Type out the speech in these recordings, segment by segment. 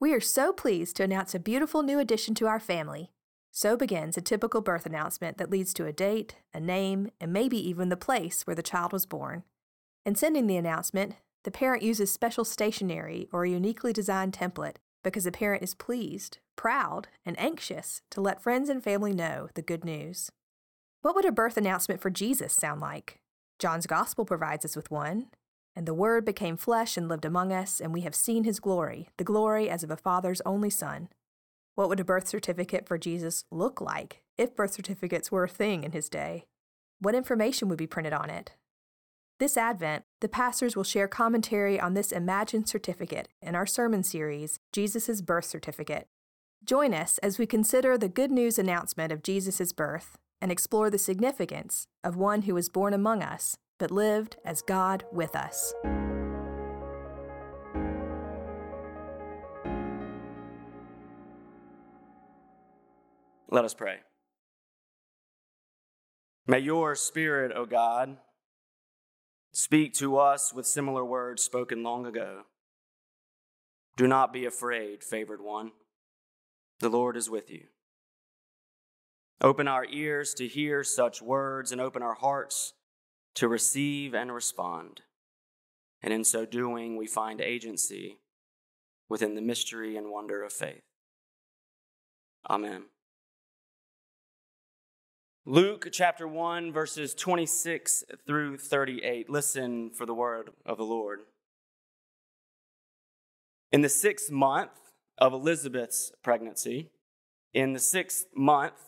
We are so pleased to announce a beautiful new addition to our family. So begins a typical birth announcement that leads to a date, a name, and maybe even the place where the child was born. In sending the announcement, the parent uses special stationery or a uniquely designed template because the parent is pleased, proud, and anxious to let friends and family know the good news. What would a birth announcement for Jesus sound like? John's Gospel provides us with one. And the Word became flesh and lived among us, and we have seen his glory, the glory as of a Father's only Son. What would a birth certificate for Jesus look like if birth certificates were a thing in his day? What information would be printed on it? This Advent, the pastors will share commentary on this imagined certificate in our sermon series, Jesus' Birth Certificate. Join us as we consider the good news announcement of Jesus' birth and explore the significance of one who was born among us but lived as God with us. Let us pray. May your Spirit, O God, speak to us with similar words spoken long ago. Do not be afraid, favored one. The Lord is with you. Open our ears to hear such words and open our hearts to receive and respond. And in so doing, we find agency within the mystery and wonder of faith. Amen. Luke chapter 1, verses 26 through 38. Listen for the word of the Lord. In the sixth month of Elizabeth's pregnancy, in the sixth month,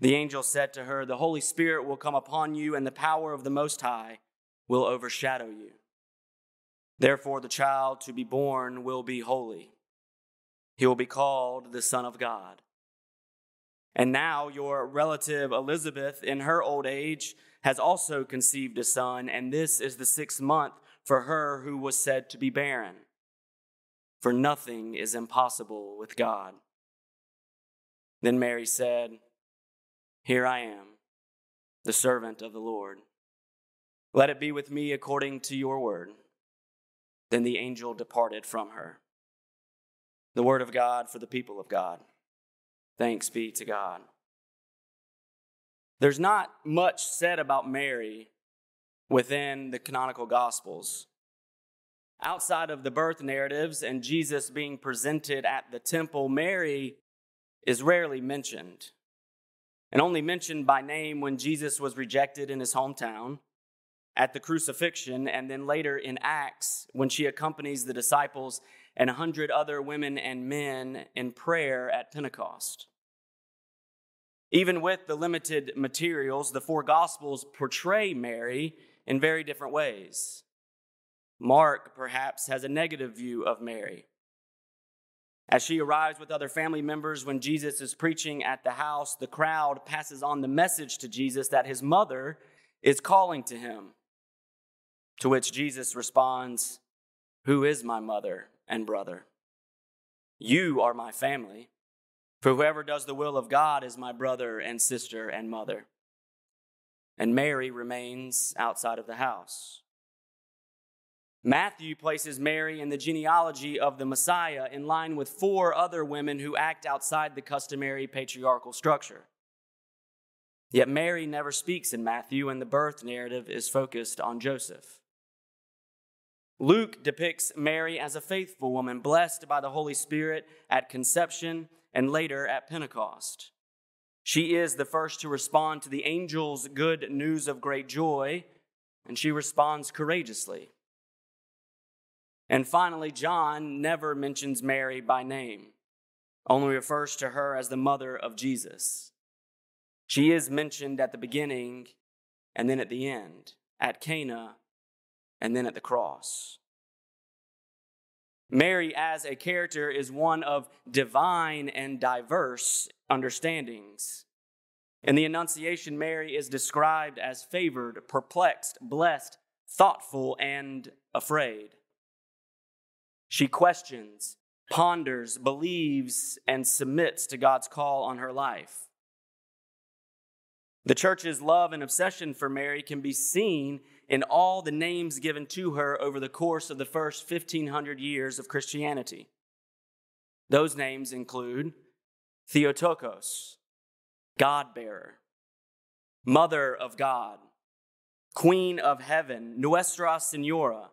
The angel said to her, The Holy Spirit will come upon you, and the power of the Most High will overshadow you. Therefore, the child to be born will be holy. He will be called the Son of God. And now, your relative Elizabeth, in her old age, has also conceived a son, and this is the sixth month for her who was said to be barren. For nothing is impossible with God. Then Mary said, here I am, the servant of the Lord. Let it be with me according to your word. Then the angel departed from her. The word of God for the people of God. Thanks be to God. There's not much said about Mary within the canonical Gospels. Outside of the birth narratives and Jesus being presented at the temple, Mary is rarely mentioned and only mentioned by name when Jesus was rejected in his hometown, at the crucifixion, and then later in Acts when she accompanies the disciples and a hundred other women and men in prayer at Pentecost. Even with the limited materials, the four Gospels portray Mary in very different ways. Mark, perhaps, has a negative view of Mary. As she arrives with other family members when Jesus is preaching at the house, the crowd passes on the message to Jesus that his mother is calling to him. To which Jesus responds, Who is my mother and brother? You are my family. For whoever does the will of God is my brother and sister and mother. And Mary remains outside of the house. Matthew places Mary in the genealogy of the Messiah in line with four other women who act outside the customary patriarchal structure. Yet Mary never speaks in Matthew, and the birth narrative is focused on Joseph. Luke depicts Mary as a faithful woman, blessed by the Holy Spirit at conception and later at Pentecost. She is the first to respond to the angel's good news of great joy, and she responds courageously. And finally, John never mentions Mary by name, only refers to her as the mother of Jesus. She is mentioned at the beginning and then at the end, at Cana and then at the cross. Mary, as a character, is one of divine and diverse understandings. In the Annunciation, Mary is described as favored, perplexed, blessed, thoughtful, and afraid. She questions, ponders, believes, and submits to God's call on her life. The church's love and obsession for Mary can be seen in all the names given to her over the course of the first 1500 years of Christianity. Those names include Theotokos, God bearer, Mother of God, Queen of Heaven, Nuestra Senora,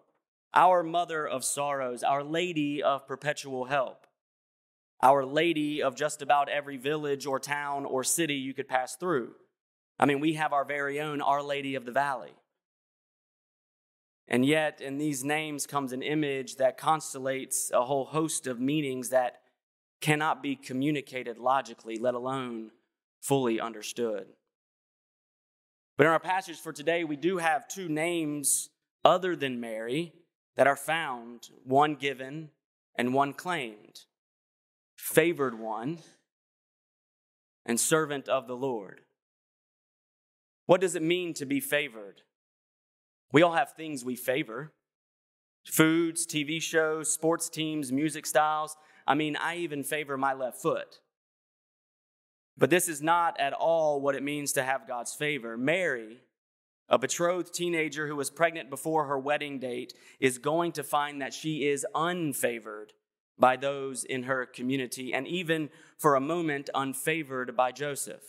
Our Mother of Sorrows, Our Lady of Perpetual Help, Our Lady of just about every village or town or city you could pass through. I mean, we have our very own Our Lady of the Valley. And yet, in these names comes an image that constellates a whole host of meanings that cannot be communicated logically, let alone fully understood. But in our passage for today, we do have two names other than Mary that are found, one given and one claimed favored one and servant of the Lord. What does it mean to be favored? We all have things we favor foods, TV shows, sports teams, music styles. I mean, I even favor my left foot. But this is not at all what it means to have God's favor. Mary, a betrothed teenager who was pregnant before her wedding date, is going to find that she is unfavored by those in her community, and even for a moment, unfavored by Joseph.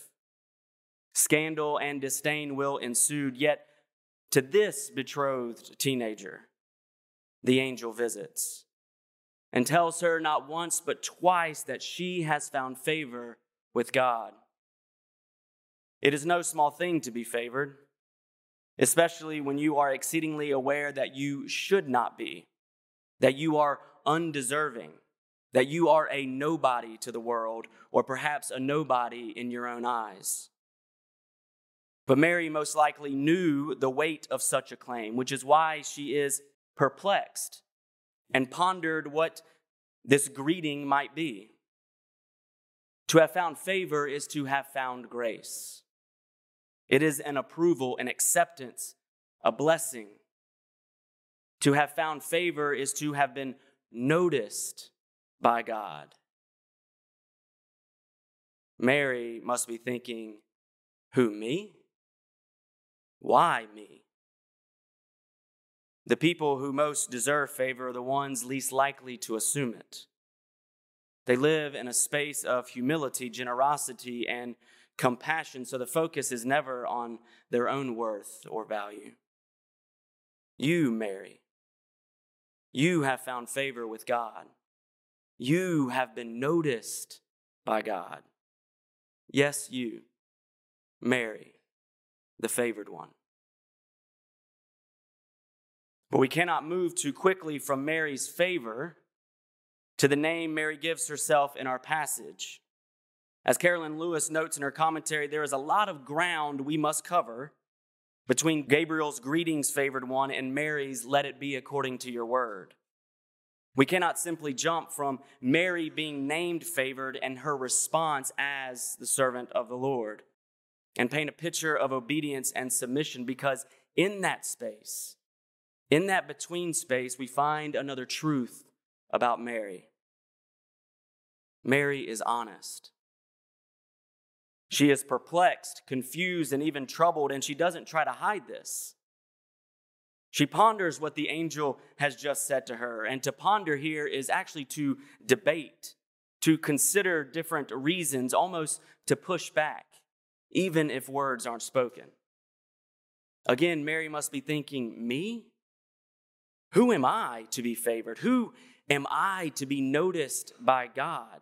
Scandal and disdain will ensue, yet to this betrothed teenager, the angel visits and tells her not once but twice that she has found favor with God. It is no small thing to be favored, especially when you are exceedingly aware that you should not be, that you are undeserving, that you are a nobody to the world, or perhaps a nobody in your own eyes. But Mary most likely knew the weight of such a claim, which is why she is perplexed and pondered what this greeting might be. To have found favor is to have found grace. It is an approval, an acceptance, a blessing. To have found favor is to have been noticed by God. Mary must be thinking, Who, me? Why me? The people who most deserve favor are the ones least likely to assume it. They live in a space of humility, generosity, and compassion, so the focus is never on their own worth or value. You, Mary, you have found favor with God. You have been noticed by God. Yes, you, Mary, the favored one. But we cannot move too quickly from Mary's favor to the name Mary gives herself in our passage. As Karoline Lewis notes in her commentary, there is a lot of ground we must cover between Gabriel's greetings, favored one, and Mary's let it be according to your word. We cannot simply jump from Mary being named favored and her response as the servant of the Lord and paint a picture of obedience and submission because in that space, in that between space, we find another truth about Mary. Mary is honest. She is perplexed, confused, and even troubled, and she doesn't try to hide this. She ponders what the angel has just said to her, and to ponder here is actually to debate, to consider different reasons, almost to push back even if words aren't spoken. Again, Mary must be thinking, Me? Who am I to be favored? Who am I to be noticed by God?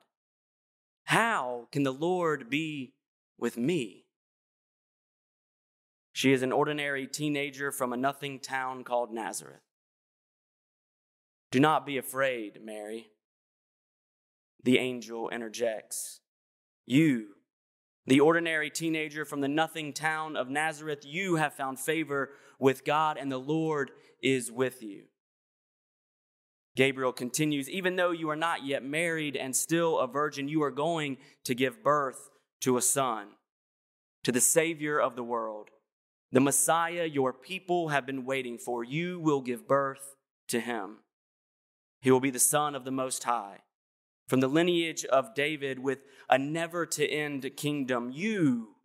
How can the Lord be with me? She is an ordinary teenager from a nothing town called Nazareth. Do not be afraid, Mary. The angel interjects. You, the ordinary teenager from the nothing town of Nazareth, you have found favor with God, and the Lord is with you. Gabriel continues, even though you are not yet married and still a virgin, you are going to give birth to a son, to the Savior of the world, the Messiah your people have been waiting for. You will give birth to him. He will be the Son of the Most High. From the lineage of David with a never to end kingdom, you,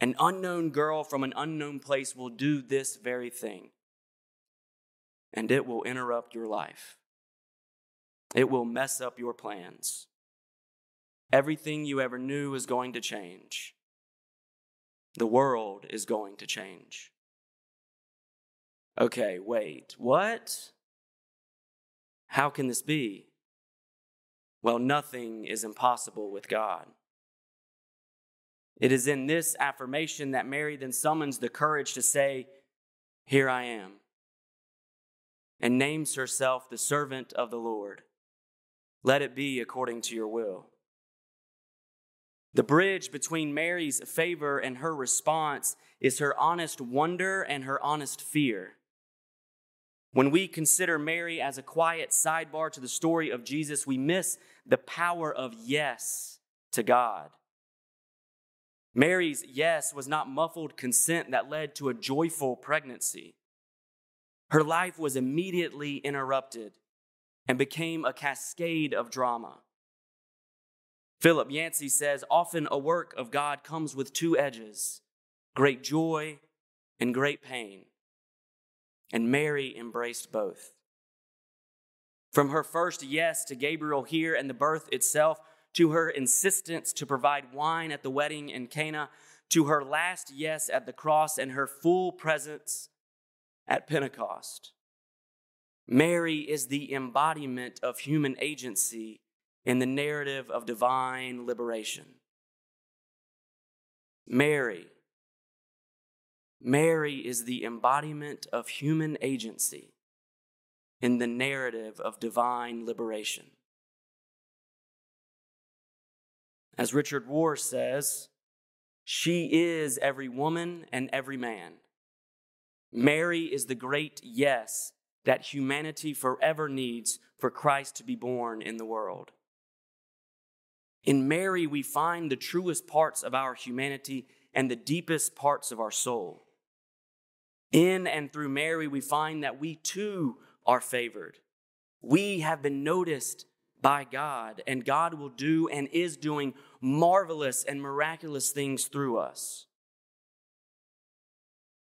an unknown girl from an unknown place, will do this very thing. And it will interrupt your life. It will mess up your plans. Everything you ever knew is going to change. The world is going to change. Okay, wait, what? How can this be? Well, nothing is impossible with God. It is in this affirmation that Mary then summons the courage to say, Here I am, and names herself the servant of the Lord. Let it be according to your will. The bridge between Mary's favor and her response is her honest wonder and her honest fear. When we consider Mary as a quiet sidebar to the story of Jesus, we miss the power of yes to God. Mary's yes was not muffled consent that led to a joyful pregnancy. Her life was immediately interrupted and became a cascade of drama. Philip Yancey says often a work of God comes with two edges great joy and great pain. And Mary embraced both. From her first yes to Gabriel here and the birth itself, to her insistence to provide wine at the wedding in Cana, to her last yes at the cross and her full presence at Pentecost. Mary is the embodiment of human agency in the narrative of divine liberation. Mary. Mary is the embodiment of human agency in the narrative of divine liberation. As Richard Rohr says, she is every woman and every man. Mary is the great yes that humanity forever needs for Christ to be born in the world. In Mary, we find the truest parts of our humanity and the deepest parts of our soul. In and through Mary, we find that we too are favored. We have been noticed by God, and God will do and is doing marvelous and miraculous things through us.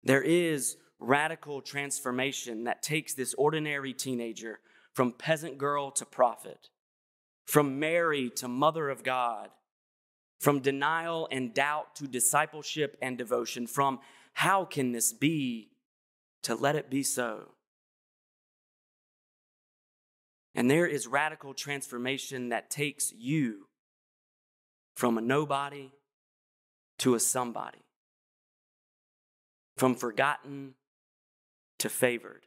There is radical transformation that takes this ordinary teenager from peasant girl to prophet, from Mary to mother of God, from denial and doubt to discipleship and devotion, from how can this be to let it be so. And there is radical transformation that takes you from a nobody to a somebody, from forgotten to favored.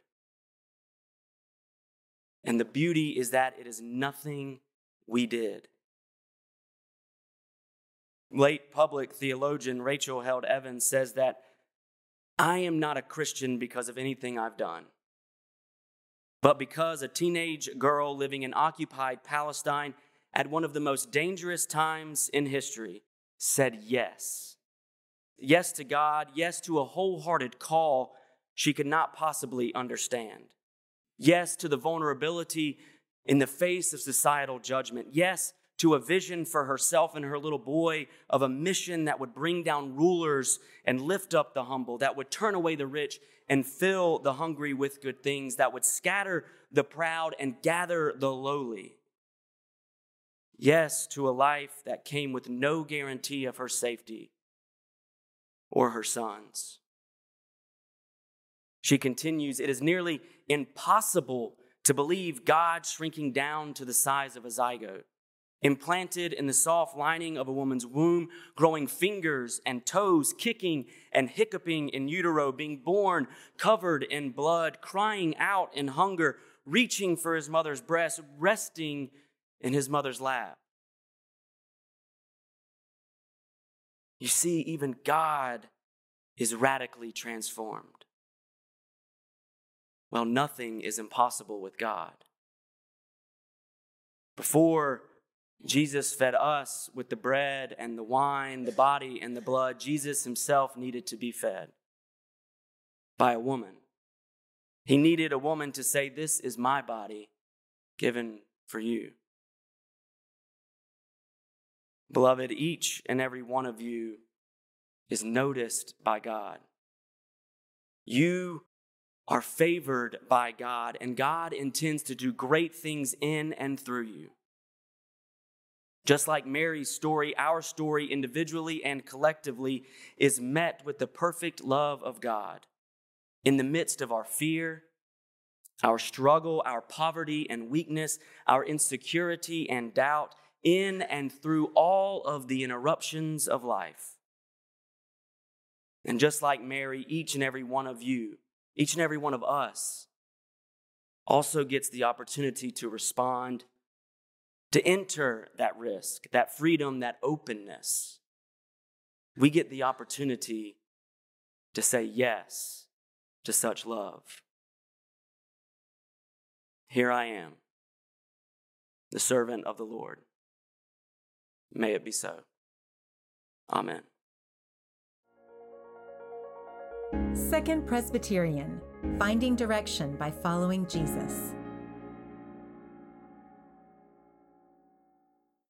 And the beauty is that it is nothing we did. Late public theologian Rachel Held Evans says that I am not a Christian because of anything I've done, but because a teenage girl living in occupied Palestine at one of the most dangerous times in history said yes. Yes to God, yes to a wholehearted call she could not possibly understand. Yes, to the vulnerability in the face of societal judgment. Yes, to a vision for herself and her little boy of a mission that would bring down rulers and lift up the humble, that would turn away the rich and fill the hungry with good things, that would scatter the proud and gather the lowly. Yes, to a life that came with no guarantee of her safety or her son's. She continues, It is nearly impossible to believe God shrinking down to the size of a zygote, implanted in the soft lining of a woman's womb, growing fingers and toes, kicking and hiccuping in utero, being born covered in blood, crying out in hunger, reaching for his mother's breast, resting in his mother's lap. You see, even God is radically transformed. Well, nothing is impossible with God. Before Jesus fed us with the bread and the wine, the body and the blood, Jesus himself needed to be fed by a woman. He needed a woman to say, This is my body given for you. Beloved, each and every one of you is noticed by God. You are favored by God, and God intends to do great things in and through you. Just like Mary's story, our story individually and collectively is met with the perfect love of God. In the midst of our fear, our struggle, our poverty and weakness, our insecurity and doubt, in and through all of the interruptions of life. And just like Mary, each and every one of you, each and every one of us, also gets the opportunity to respond, to enter that risk, that freedom, that openness. We get the opportunity to say yes to such love. Here I am, the servant of the Lord. May it be so. Amen. Second Presbyterian Finding Direction by Following Jesus.